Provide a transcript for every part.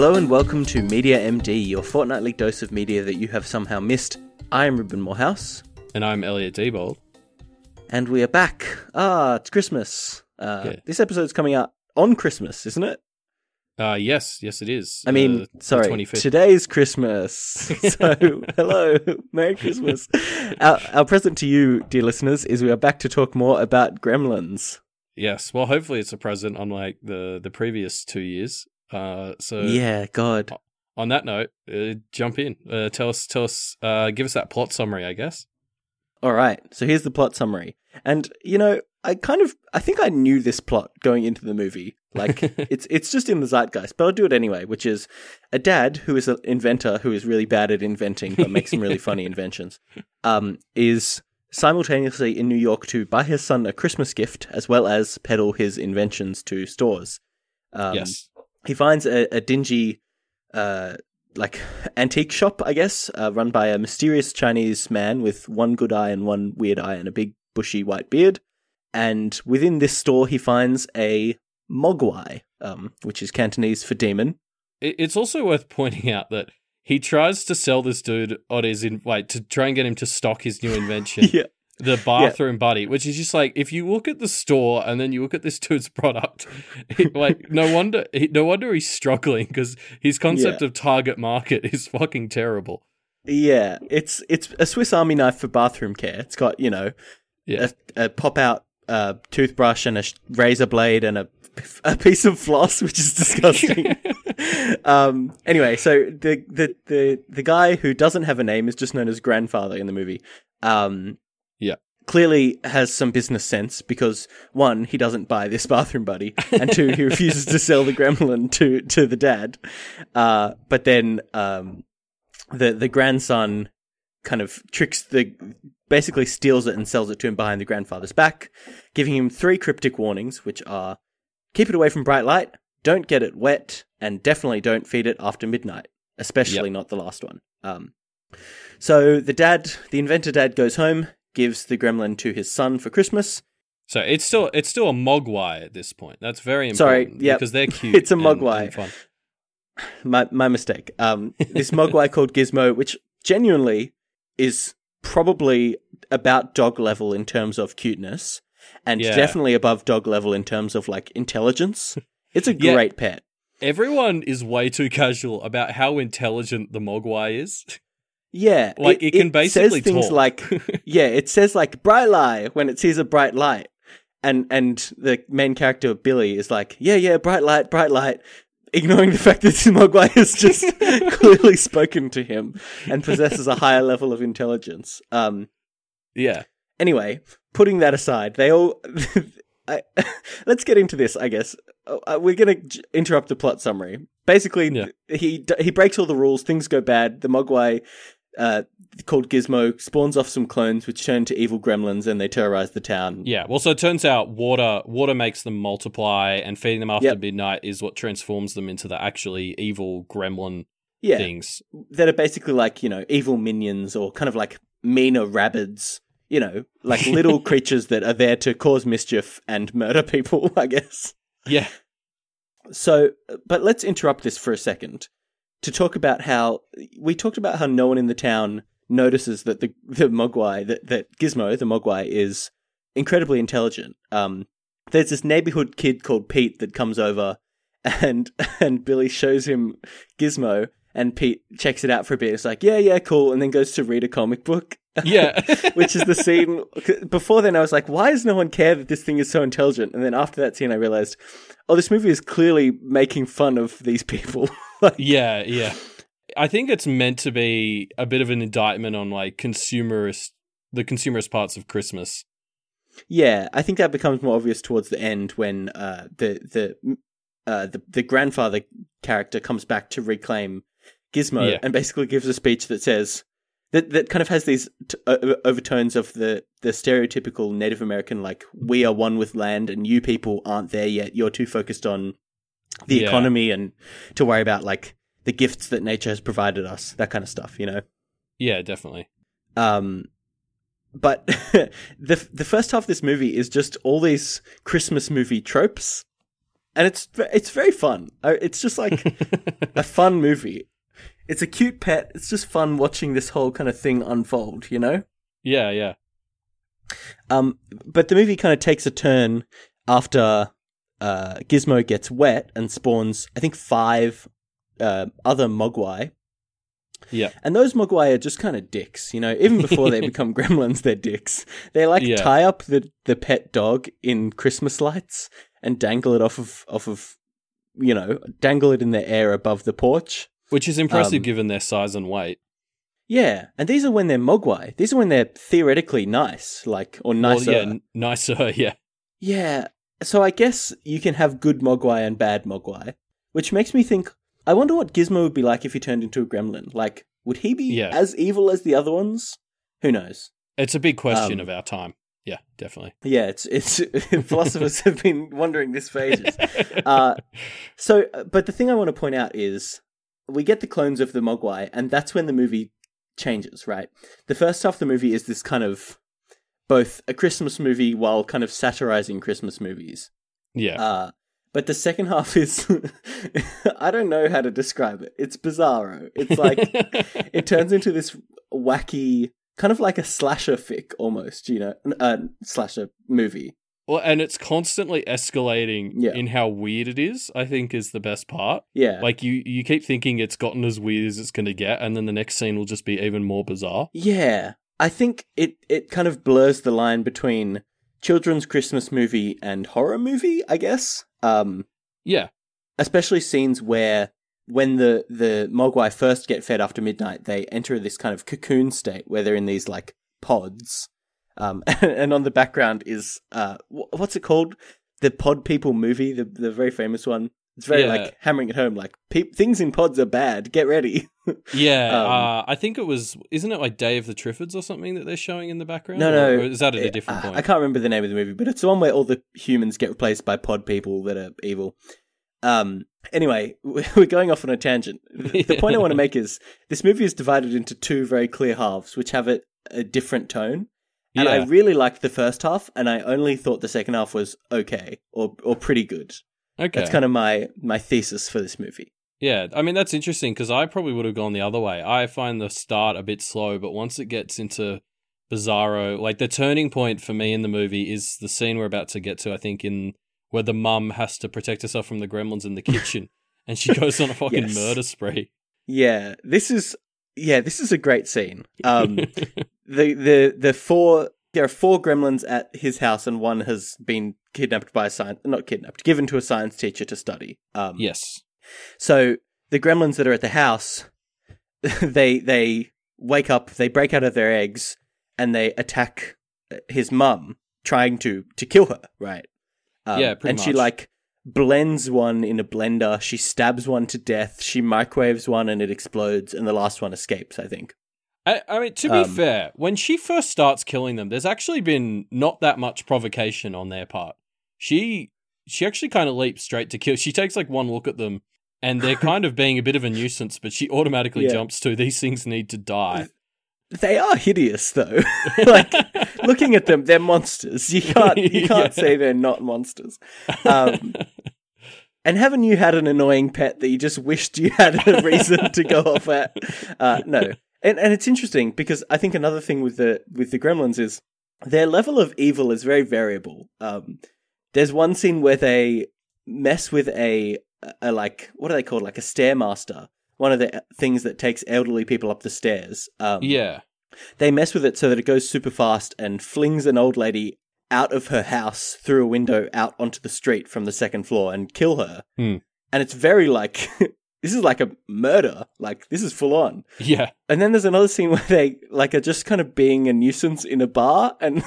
Hello and welcome to Media MD, your fortnightly dose of media that you have somehow missed. I am Reuben Morehouse, And I'm Elliot Diebold. and we are back. Ah, it's Christmas. Uh, Yeah. This episode's coming out on Christmas, isn't it? Uh, yes, yes, it is. I mean, Uh, sorry, 25th. today's Christmas. so, hello, Merry Christmas. Our, our present to you, dear listeners, is we are back to talk more about Gremlins. Yes. Well, hopefully it's a present, unlike the the previous two years. Uh, so yeah, God. on that note, uh, jump in. Uh, tell us, tell us, uh, give us that plot summary, I guess. All right. So here's the plot summary. And you know, I kind of I think I knew this plot going into the movie. Like it's it's just in the zeitgeist, but I'll do it anyway, which is a dad who is an inventor who is really bad at inventing but makes some really funny inventions. Um is simultaneously in New York to buy his son a Christmas gift as well as peddle his inventions to stores. Um, yes. He finds a, a dingy uh like antique shop i guess uh, run by a mysterious chinese man with one good eye and one weird eye and a big bushy white beard. And within this store he finds a mogwai um, which is cantonese for demon. It's also worth pointing out that he tries to sell this dude on his in wait to try and get him to stock his new invention. yeah the bathroom buddy, which is just like if you look at the store and then you look at this dude's product, it- like no wonder he- no wonder he's struggling because his concept of target market is fucking terrible. yeah it's it's a swiss army knife for bathroom care it's got you know Yeah, a, a pop out uh, toothbrush and a sh- razor blade and a, a piece of floss, which is disgusting. um, anyway, so the, the, the, the guy who doesn't have a name is just known as grandfather in the movie. Um, Yeah. Clearly has some business sense because one, he doesn't buy this bathroom buddy, and two, he refuses to sell the gremlin to, to the dad. Uh, but then, um, the, the grandson kind of tricks the basically steals it and sells it to him behind the grandfather's back, giving him three cryptic warnings, which are keep it away from bright light, don't get it wet, and definitely don't feed it after midnight, especially Yep. not the last one. Um, so the dad, the inventor dad, goes home, gives the gremlin to his son for Christmas. so it's still it's still a mogwai at this point. That's very important. Sorry, yep. because they're cute. It's a and- mogwai. and fun. My my mistake. Um, this mogwai called Gizmo, which genuinely is probably about dog level in terms of cuteness, and Yeah. definitely above dog level in terms of like intelligence. It's a Yeah. great pet. Everyone is way too casual about how intelligent the mogwai is. Yeah, Like, it can basically says things talk. like yeah, it says like bright light when it sees a bright light, and and the main character Billy is like yeah yeah bright light bright light, ignoring the fact that mogwai has just clearly spoken to him and possesses a higher level of intelligence. Um, yeah, anyway, putting that aside, they all. I, let's get into this. I guess Uh, uh, we're gonna j- interrupt the plot summary. Basically, Yeah. he d- he breaks all the rules. Things go bad. The Mogwai, uh, called Gizmo, spawns off some clones, which turn to evil gremlins, and they terrorize the town. yeah. Well, so it turns out water water makes them multiply, and feeding them after Yep. midnight is what transforms them into the actually evil gremlin yeah, things. that are basically like you know evil minions or kind of like meaner rabbits. You know, like little creatures that are there to cause mischief and murder people. I guess. Yeah, So, but let's interrupt this for a second to talk about how we talked about how no one in the town notices that the the Mogwai that that Gizmo the Mogwai is incredibly intelligent. Um, there's this neighborhood kid called Pete that comes over, and and Billy shows him Gizmo, and Pete checks it out for a bit. It's like, yeah, yeah, cool, and then goes to read a comic book. Yeah. Which is the scene. Before then, I was like, why does no one care that this thing is so intelligent? And then after that scene, I realized, oh, this movie is clearly making fun of these people. Like, Yeah, yeah. I think it's meant to be a bit of an indictment on like consumerist the consumerist parts of Christmas. yeah, I think that becomes more obvious towards the end when uh, the the uh, the the grandfather character comes back to reclaim Gizmo Yeah. and basically gives a speech that says that that kind of has these t- overtones of the the stereotypical Native American like we are one with land and you people aren't there yet. You're too focused on the Yeah. economy and to worry about like the gifts that nature has provided us, that kind of stuff, you know. Yeah, definitely. Um, but the the first half of this movie is just all these Christmas movie tropes. and it's it's very fun. It's just like a fun movie. It's a cute pet. It's just fun watching this whole kind of thing unfold. You know. yeah, yeah. Um, but the movie kind of takes a turn after uh, Gizmo gets wet and spawns, I think, five uh, other Mogwai. Yeah. And those Mogwai are just kind of dicks, you know. Even before they become gremlins, they're dicks. They like Yeah. tie up the, the pet dog in Christmas lights and dangle it off of off of, you know, dangle it in the air above the porch. Which is impressive Um, given their size and weight. Yeah, and these are when they're Mogwai. These are when they're theoretically nice, like or Well, nicer. yeah, n- nicer, yeah. Yeah. So I guess you can have good Mogwai and bad Mogwai, which makes me think. I wonder what Gizmo would be like if he turned into a gremlin. Like, would he be Yeah. as evil as the other ones? Who knows? It's a big question Um, of our time. Yeah, definitely. Yeah, it's it's philosophers have been wondering this for ages. Uh, so, uh, but the thing I want to point out is we get the clones of the Mogwai, and that's when the movie changes. Right, the first half of the movie is this kind of both a Christmas movie while kind of satirizing Christmas movies. yeah. Uh, but the second half is I don't know how to describe it. It's bizarro. It's like it turns into this wacky kind of like a slasher fic almost, you know, a slasher movie. Well, and it's constantly escalating Yeah. in how weird it is, I think is the best part. Yeah. Like you you keep thinking it's gotten as weird as it's going to get and then the next scene will just be even more bizarre. yeah. I think it it kind of blurs the line between children's Christmas movie and horror movie, I guess. Um Yeah. especially scenes where when the the mogwai first get fed after midnight they enter this kind of cocoon state where they're in these like pods um and on the background is uh what's it called the pod people movie the the very famous one it's very Yeah. like hammering it home like pe- things in pods are bad get ready Yeah, Um, uh, I think it was. Isn't it like Day of the Triffids or something that they're showing in the background? No, no. or is that at a different Uh, point? I can't remember the name of the movie, but it's the one where all the humans get replaced by pod people that are evil. Um. Anyway, we're going off on a tangent. The point I want to make is this movie is divided into two very clear halves, which have a, a different tone. And yeah, I really liked the first half, and I only thought the second half was okay or or pretty good. okay. That's kind of my my thesis for this movie. Yeah, I mean that's interesting because I probably would have gone the other way. I find the start a bit slow, but once it gets into Bizarro, like the turning point for me in the movie is the scene we're about to get to. I think in where the mum has to protect herself from the gremlins in the kitchen, and she goes on a fucking Yes. murder spree. Yeah, this is yeah, this is a great scene. Um, the the the four there are four gremlins at his house, and one has been kidnapped by a science not kidnapped, given to a science teacher to study. Um, yes. So the gremlins that are at the house, they they wake up, they break out of their eggs, and they attack his mum, trying to to kill her. Right? Um, Yeah, pretty and she like blends one in a blender. She stabs one to death. She microwaves one, and it explodes. And the last one escapes. I think. I, I mean, to be Um, fair, when she first starts killing them, there's actually been not that much provocation on their part. She she actually kind of leaps straight to kill. She takes like one look at them, and they're kind of being a bit of a nuisance, but she automatically Yeah. jumps to these things need to die. They are hideous, though. like looking at them, they're monsters. You can't you can't Yeah. say they're not monsters. Um, and haven't you had an annoying pet that you just wished you had a reason to go off at? Uh, no, and and it's interesting because I think another thing with the with the gremlins is their level of evil is very variable. Um, there's one scene where they mess with a, a like what are they called like a stairmaster, one of the things that takes elderly people up the stairs. Um, yeah, they mess with it so that it goes super fast and flings an old lady out of her house through a window out onto the street from the second floor and kill her. Hmm. And it's very like this is like a murder. Like this is full on. yeah, And then there's another scene where they like are just kind of being a nuisance in a bar and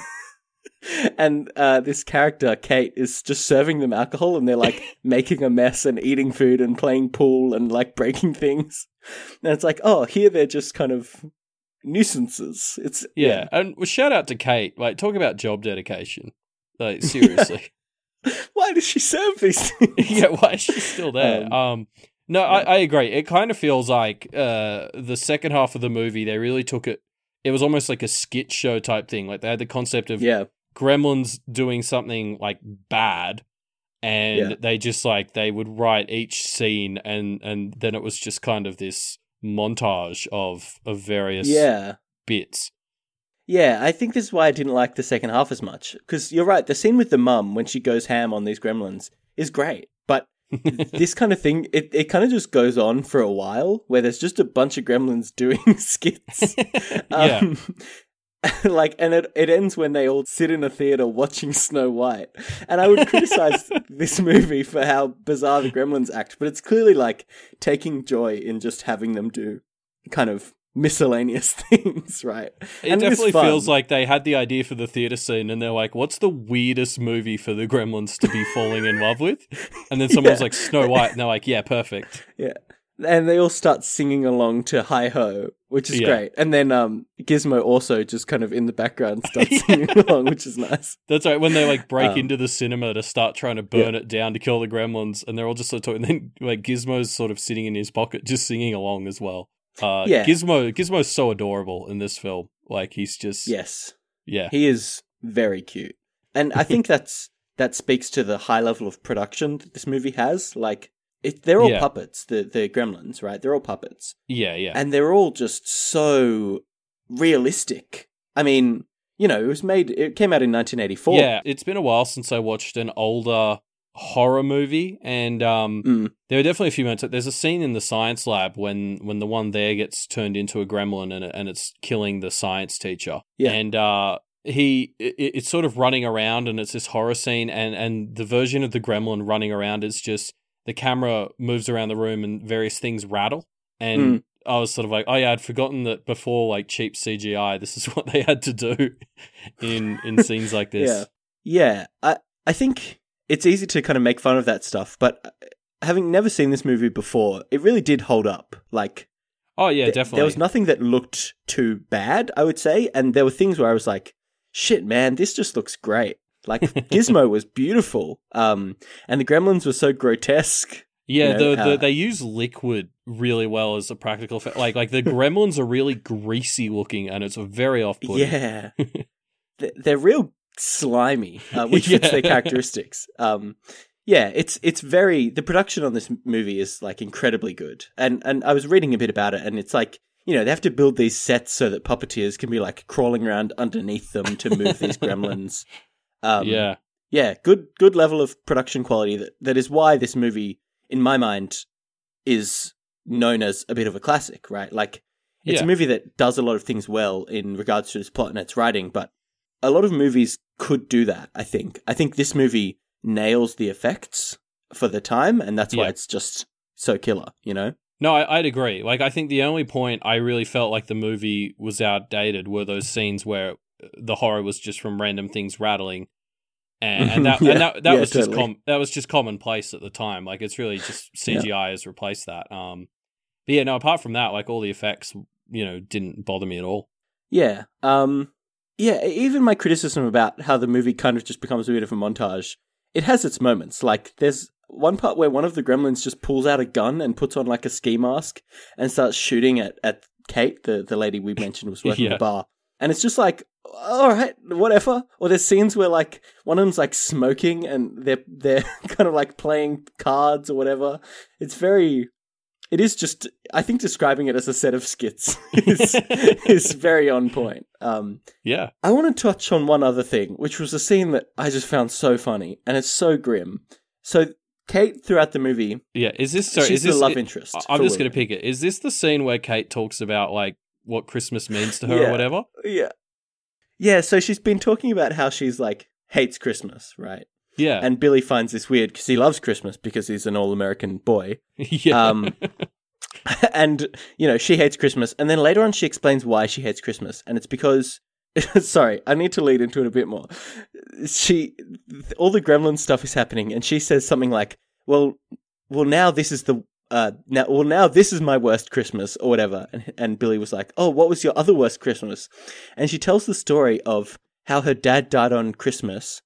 and uh, this character Kate is just serving them alcohol and they're like making a mess and eating food and playing pool and like breaking things. And it's like, oh, here they're just kind of nuisances. It's yeah. And well, shout out to Kate. Like, talk about job dedication. Like, seriously. Why does she serve these things? yeah, why is she still there? Um, Um, no, I, I agree. It kind of feels like uh, the second half of the movie, they really took it. It was almost like a skit show type thing. Like they had the concept of yeah. gremlins doing something like bad, and Yeah. they just like they would write each scene and and then it was just kind of this montage of of various Yeah. bits. Yeah, I think this is why I didn't like the second half as much. Because you're right, the scene with the mum when she goes ham on these gremlins is great. But this kind of thing, it, it kind of just goes on for a while where there's just a bunch of gremlins doing skits. Yeah. Um, like, and it, it ends when they all sit in a theater watching Snow White. And I would criticize this movie for how bizarre the gremlins act, but it's clearly like taking joy in just having them do kind of miscellaneous things, right? It And definitely fun. feels like they had the idea for the theater scene and they're like, what's the weirdest movie for the gremlins to be falling in love with? And then someone's Yeah. like, Snow White. And they're like, yeah, perfect. Yeah. And they all start singing along to Hi Ho, which is Yeah. great. And then um, Gizmo also just kind of in the background starts singing along, which is nice. That's right. When they like break Um, into the cinema to start trying to burn it down to kill the gremlins, and they're all just sort of talking. And then like Gizmo's sort of sitting in his pocket, just singing along as well. Uh, Yeah. Gizmo, Gizmo's so adorable in this film. Like he's just, Yes. yeah, He is very cute. And I think that's that speaks to the high level of production that this movie has. Like it, they're all Yeah. puppets, the the gremlins, right? They're all puppets. yeah, yeah, And they're all just so realistic. I mean, you know, it was made it came out in 1984. yeah. It's been a while since I watched an older horror movie, and um, Mm. there are definitely a few moments. There's a scene in the science lab when when the one there gets turned into a gremlin and and it's killing the science teacher. Yeah. and uh, he it, it's sort of running around and it's this horror scene and and the version of the gremlin running around is just the camera moves around the room and various things rattle and. Mm. I was sort of like, oh yeah, I'd forgotten that before like cheap CGI, this is what they had to do in in scenes like this. Yeah. Yeah, I I think it's easy to kind of make fun of that stuff, but uh, having never seen this movie before, it really did hold up. Like, Oh yeah, th- definitely. there was nothing that looked too bad, I would say, and there were things where I was like, "Shit, man, this just looks great." Like Gizmo was beautiful, um, and the Gremlins were so grotesque. Yeah, you know, the, the uh, they use liquid really well as a practical effect. Like like the gremlins are really greasy looking, and it's very off putting. Yeah, they're real slimy, uh, which fits Yeah. their characteristics. Um, yeah, it's it's very the production on this movie is like incredibly good, and and I was reading a bit about it, and it's like you know they have to build these sets so that puppeteers can be like crawling around underneath them to move these gremlins. Um, yeah, yeah, good good level of production quality. That that is why this movie, in my mind, is known as a bit of a classic, right? Like it's Yeah. a movie that does a lot of things well in regards to its plot and its writing, but a lot of movies could do that. I think. I think this movie nails the effects for the time, and that's why Yeah. it's just so killer. You know? No, I, I'd agree. Like, I think the only point I really felt like the movie was outdated were those scenes where the horror was just from random things rattling, and, and that Yeah, and that, that yeah, was just com- that was just commonplace at the time. Like, it's really just CGI has replaced that. Um, but yeah, no. Apart from that, like all the effects, you know, didn't bother me at all. Yeah. Um. Yeah. Even my criticism about how the movie kind of just becomes a bit of a montage, it has its moments. Like there's one part where one of the gremlins just pulls out a gun and puts on like a ski mask and starts shooting at at Kate, the the lady we mentioned was working Yeah. the bar, and it's just like. All right, whatever. Or there's scenes where like one of them's like smoking and they're they're kind of like playing cards or whatever. It's very it is just I think describing it as a set of skits is is very on point. Um Yeah, I want to touch on one other thing, which was a scene that I just found so funny and it's so grim. So Kate throughout the movie, yeah. Is this so? she's is this the love it- interest. I'm just going to pick it. Is this the scene where Kate talks about like what Christmas means to her Yeah. or whatever? Yeah. Yeah, so she's been talking about how she's like hates Christmas, right? Yeah, And Billy finds this weird because he loves Christmas because he's an all-American boy. yeah. Um, and you know she hates Christmas, and then later on she explains why she hates Christmas, and it's because. Sorry, I need to lead into it a bit more. She, all the Gremlin stuff is happening, and she says something like, "Well, well, now this is the uh, now, well, now this is my worst Christmas or whatever." And, and Billy was like, "Oh, what was your other worst Christmas?" And she tells the story of how her dad died on Christmas.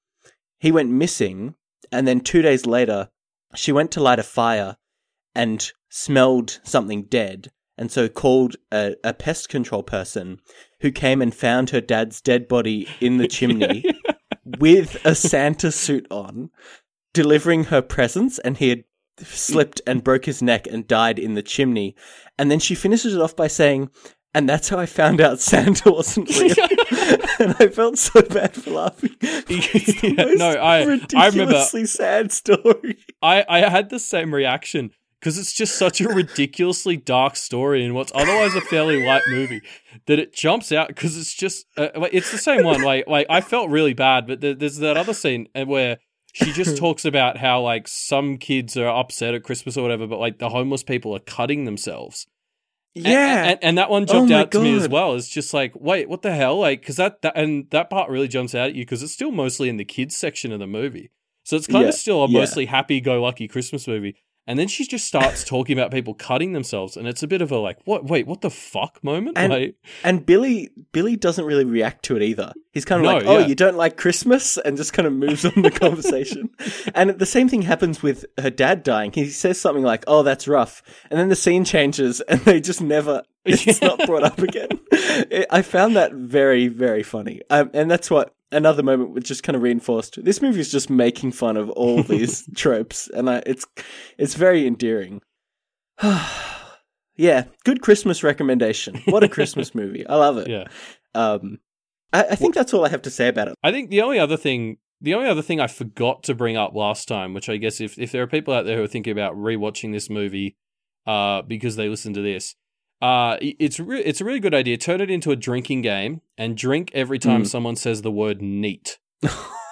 He went missing, and then two days later, she went to light a fire and smelled something dead, and so called a, a pest control person who came and found her dad's dead body in the chimney with a Santa suit on. delivering her presents and he had slipped and broke his neck and died in the chimney. And then she finishes it off by saying, and that's how I found out Santa wasn't real. and I felt so bad for laughing. Yeah, no, I- I remember- ridiculously sad story. I, I had the same reaction because it's just such a ridiculously dark story in what's otherwise a fairly light movie that it jumps out because it's just uh, it's the same one. Like like I felt really bad, but there, there's that other scene uh, where she just talks about how like some kids are upset at Christmas or whatever, but like the homeless people are cutting themselves. And- Yeah. and, and that one jumped oh my out to me as well. It's just like, wait, what the hell? Like, because that, that and that part really jumps out at you because it's still mostly in the kids section of the movie, so it's kind Yeah, of still a yeah. mostly happy-go-lucky Christmas movie. And then she just starts talking about people cutting themselves, and it's a bit of a like, what? Wait, what the fuck moment? And- like, And Billy Billy doesn't really react to it either. He's kind of No, like, "Oh, yeah. you don't like Christmas," and just kind of moves on the conversation. and the same thing happens with her dad dying. He says something like, "Oh, that's rough," and then the scene changes, and they just never. It's Yeah. not brought up again. I found that very very funny, um, and that's what another moment which just kind of reinforced. This movie is just making fun of all these tropes, and I, it's it's very endearing. yeah, good Christmas recommendation. What a Christmas movie! I love it. yeah. Um, I, I think that's all I have to say about it. I think the only other thing, the only other thing I forgot to bring up last time, which I guess if if there are people out there who are thinking about rewatching this movie, uh, because they listen to this, uh, it's re- it's a really good idea. Turn it into a drinking game and drink every time Mm. someone says the word neat.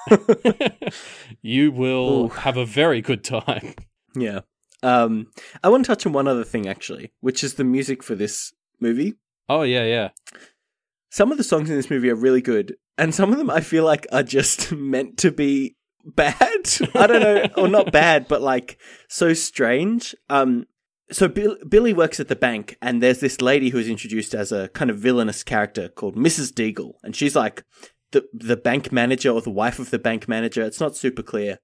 you will Ooh. have a very good time. yeah. Um, I want to touch on one other thing actually, which is the music for this movie. Oh yeah, yeah. Some of the songs in this movie are really good, and some of them I feel like are just meant to be bad. I don't know, or not bad, but like so strange. Um, so Bill- Billy works at the bank, and there's this lady who is introduced as a kind of villainous character called Mrs. Deagle, and she's like the the bank manager or the wife of the bank manager. It's not super clear,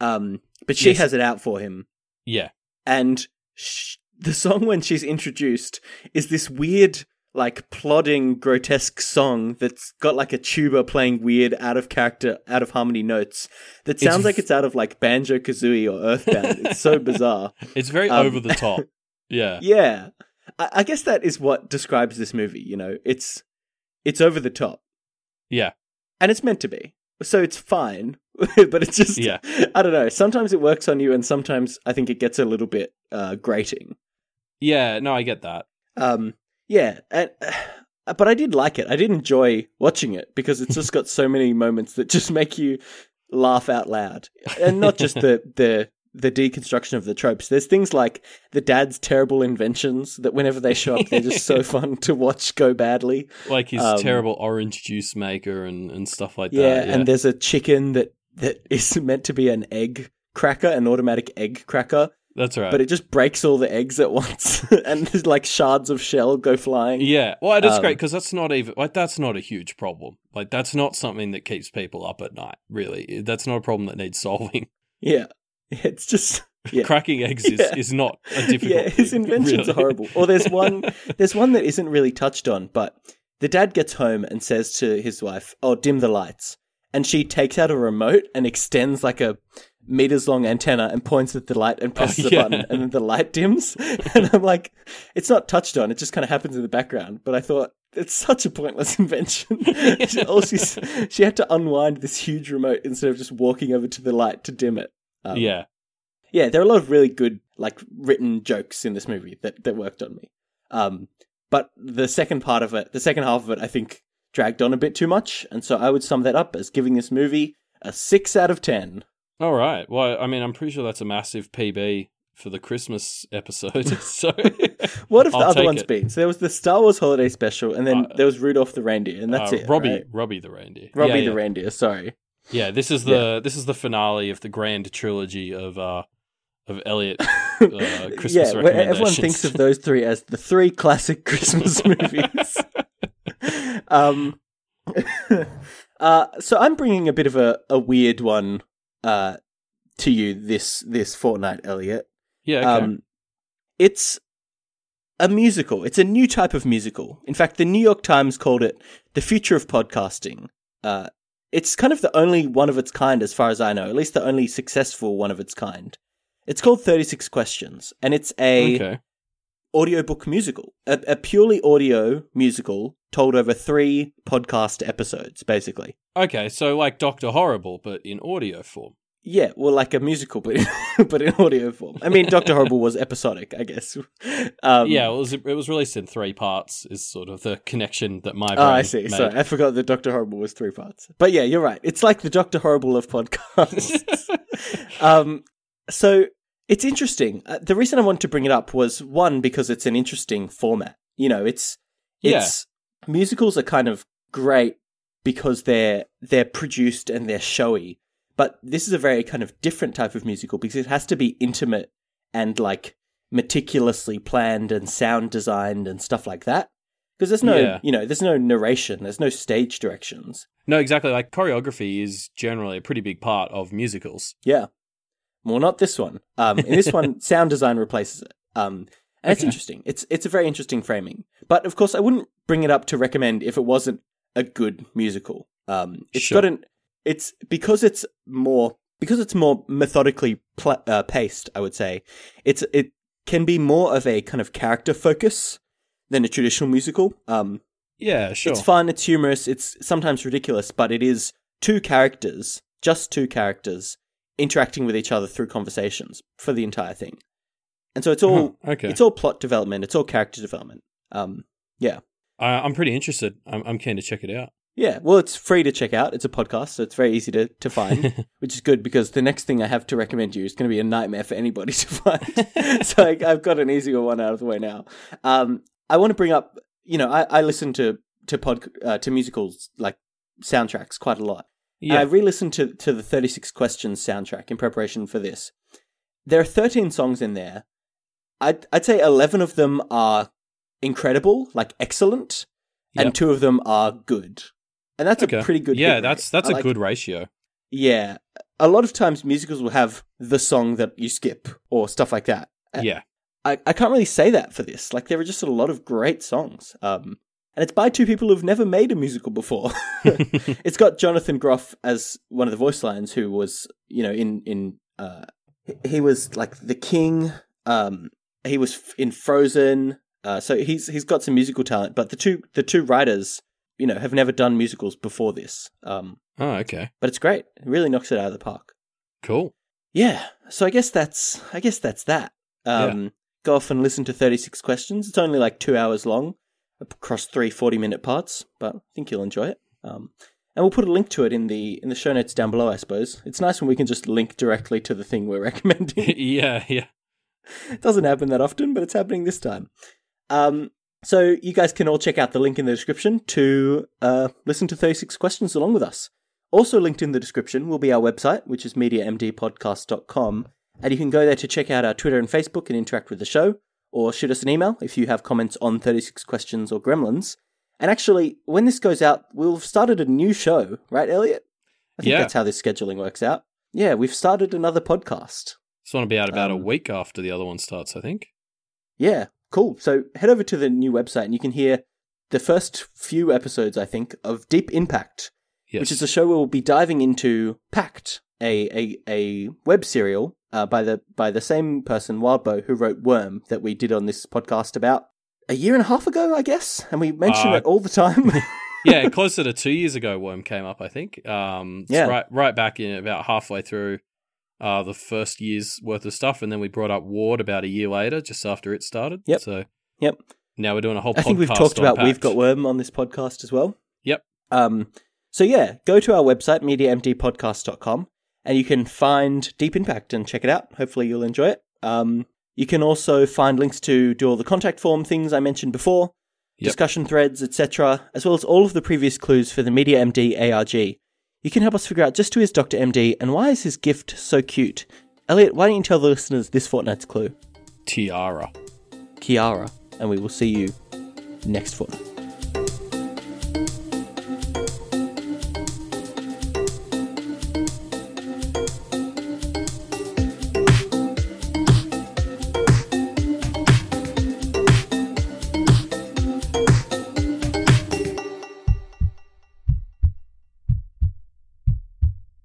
um, but she Yes. has it out for him. Yeah. And sh- the song when she's introduced is this weird, like plodding, grotesque song that's got like a tuba playing weird, out of character, out of harmony notes. That sounds v- like it's out of like Banjo Kazooie or Earthbound. it's so bizarre. It's very Um, over the top. Yeah. Yeah, I-, I guess that is what describes this movie. You know, it's it's over the top, Yeah. and it's meant to be. So it's fine, but it's just Yeah. I don't know. Sometimes it works on you, and sometimes I think it gets a little bit uh, grating. Yeah, no, I get that. Um, yeah, and, uh, but I did like it. I did enjoy watching it because it's just got so many moments that just make you laugh out loud, and not just the the the deconstruction of the tropes. There's things like the dad's terrible inventions that whenever they show up, they're just so fun to watch go badly. Like his Um, terrible orange juice maker and, and stuff like Yeah, that. Yeah. and there's a chicken that that is meant to be an egg cracker, an automatic egg cracker, That's right. but it just breaks all the eggs at once, and there's like shards of shell go flying. Yeah, well, it's Um, great because that's not even like that's not a huge problem. Like that's not something that keeps people up at night. Really, that's not a problem that needs solving. Yeah, it's just Yeah. Cracking eggs is, Yeah. is not a difficult. yeah, his inventions really. are horrible. Or there's one, there's one that isn't really touched on, but the dad gets home and says to his wife, "Oh, dim the lights," and she takes out a remote and extends like a meters long antenna and points at the light and presses Oh, a button, and then the light dims. and I'm like, it's not touched on; it just kind of happens in the background. But I thought. It's such a pointless invention. she, all she's, she had to unwind this huge remote instead of just walking over to the light to dim it. Um, yeah, yeah, there are a lot of really good, like, written jokes in this movie that, that worked on me. Um, but the second part of it, the second half of it, I think dragged on a bit too much. And so I would sum that up as giving this movie a 6 out of 10. All right. Well, I mean, I'm pretty sure that's a massive PB for the Christmas episode. So What have the I'll other ones it. been? So there was the Star Wars Holiday Special, and then Uh, there was Rudolph the Reindeer, and that's uh, it. Robbie, right? Robbie the reindeer. Robbie yeah, the yeah. Reindeer, sorry. Yeah, this is the this is the finale of the grand trilogy of uh of Elliot uh, Christmas yeah, everyone thinks of those three as the three classic Christmas movies. um, uh, so I'm bringing a bit of a, a weird one uh, to you this this fortnight, Elliot. yeah, okay. Um, it's a musical. It's a new type of musical. In fact, the New York Times called it the future of podcasting. Uh, it's kind of the only one of its kind, as far as I know. At least the only successful one of its kind. It's called Thirty Six Questions, and it's a Okay. audiobook musical, a, a purely audio musical told over three podcast episodes, basically. Okay, so like Doctor Horrible, but in audio form. Yeah, well, like a musical, but but in audio form. I mean, Doctor Horrible was episodic, I guess. Um, yeah, it was it was released in three parts. Is sort of the connection that my brain Oh, I see. made. Sorry, I forgot that Doctor Horrible was three parts. But yeah, you're right. It's like the Doctor Horrible of podcasts. um, so it's interesting. Uh, the reason I wanted to bring it up was one because it's an interesting format. You know, it's it's musicals are kind of great because they're they're produced and they're showy. But this is a very kind of different type of musical because it has to be intimate and like meticulously planned and sound designed and stuff like that. Because there's no, Yeah. you know, there's no narration, there's no stage directions. No, exactly. Like choreography is generally a pretty big part of musicals. Yeah. Well, not this one. Um, in this one, sound design replaces it. Um, and it's interesting. It's it's a very interesting framing. But of course, I wouldn't bring it up to recommend if it wasn't a good musical. Um, it's Sure. got an. It's because it's more because it's more methodically pl- uh, paced. I would say it's it can be more of a kind of character focus than a traditional musical. Um, Yeah, sure. it's fun, it's humorous, it's sometimes ridiculous, but it is two characters, just two characters, interacting with each other through conversations for the entire thing. And so it's all Uh-huh, okay. it's all plot development, it's all character development. Um yeah. I, I'm pretty interested. I'm, I'm keen to check it out. Yeah, well it's free to check out. It's a podcast, so it's very easy to, to find, which is good because the next thing I have to recommend you is going to be a nightmare for anybody to find. so I, I've got an easier one out of the way now. Um, I want to bring up, you know, I, I listen to to pod uh, to musicals like soundtracks quite a lot. And I yeah. re-listened to to the Thirty Six Questions soundtrack in preparation for this. There are thirteen songs in there. I'd I'd say eleven of them are incredible, like excellent, and two of them are good. And that's Okay. a pretty good. Yeah, that's that's I a like- good ratio. Yeah, a lot of times musicals will have the song that you skip or stuff like that. Uh, Yeah. I, I can't really say that for this. Like there are just a lot of great songs. Um, and it's by two people who've never made a musical before. it's got Jonathan Groff as one of the voice lines, who was, you know, in in uh, he- he was like the king. Um, he was in Frozen. Uh, so he's he's got some musical talent. But the two the two writers, you know, have never done musicals before this. Um, oh, okay. but it's great. It really knocks it out of the park. Cool. Yeah. So I guess that's I guess that's that. Um, Go off and listen to 36 questions. It's only like two hours long across three 40 minute parts, but I think you'll enjoy it. Um, and we'll put a link to it in the in the show notes down below. I suppose it's nice when we can just link directly to the thing we're recommending. yeah, yeah. it doesn't happen that often, but it's happening this time. Um, so you guys can all check out the link in the description to uh, listen to 36 questions along with us. Also linked in the description will be our website, which is mediamdpodcast.com, and you can go there to check out our Twitter and Facebook and interact with the show, or shoot us an email if you have comments on 36 questions or gremlins. And actually, when this goes out, we'll have started a new show, right, Elliot? I think Yeah. that's how this scheduling works out. Yeah, we've started another podcast. This one will be out about a Um, week after the other one starts, I think. Yeah, cool. So head over to the new website and you can hear the first few episodes, I think, of Deep Impact, Yes. which is a show where we'll be diving into Pact, a a, a web serial uh, by the by the same person, Wildbow, who wrote Worm, that we did on this podcast about a year and a half ago, I guess, and we mention Uh, it all the time. yeah, closer to two years ago, Worm came up. I think. Um, Yeah. right, right back in about halfway through uh, the first year's worth of stuff, and then we brought up Ward about a year later, just after it started. Yep. So Yep. now we're doing a whole. I think we've talked about We've Got Worm on this podcast as well. Yep. Um, so yeah, go to our website, mediamdpodcast.com, and you can find Deep Impact and check it out. Hopefully you'll enjoy it. Um, you can also find links to do all the contact form things I mentioned before, Yep. discussion threads, etc., as well as all of the previous clues for the Media MD ARG. You can help us figure out just who is Dr. MD and why is his gift so cute. Elliot, why don't you tell the listeners this fortnight's clue? Tiara. Kiara, and we will see you next fortnight.